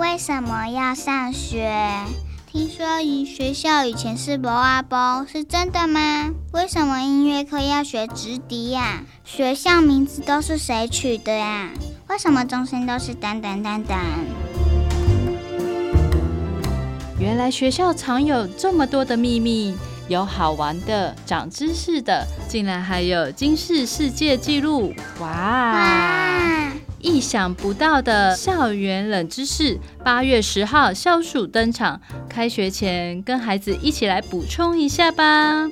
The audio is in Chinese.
为什么要上学？听说以学校以前是博阿波，是真的吗？为什么音乐课要学直笛呀？学校名字都是谁取的呀？为什么钟声都是等等等等？原来学校藏有这么多的秘密，有好玩的、长知识的，竟然还有惊世世界纪录！哇！哇意想不到的校园冷知识，八月十号消暑登场。开学前跟孩子一起来补充一下吧。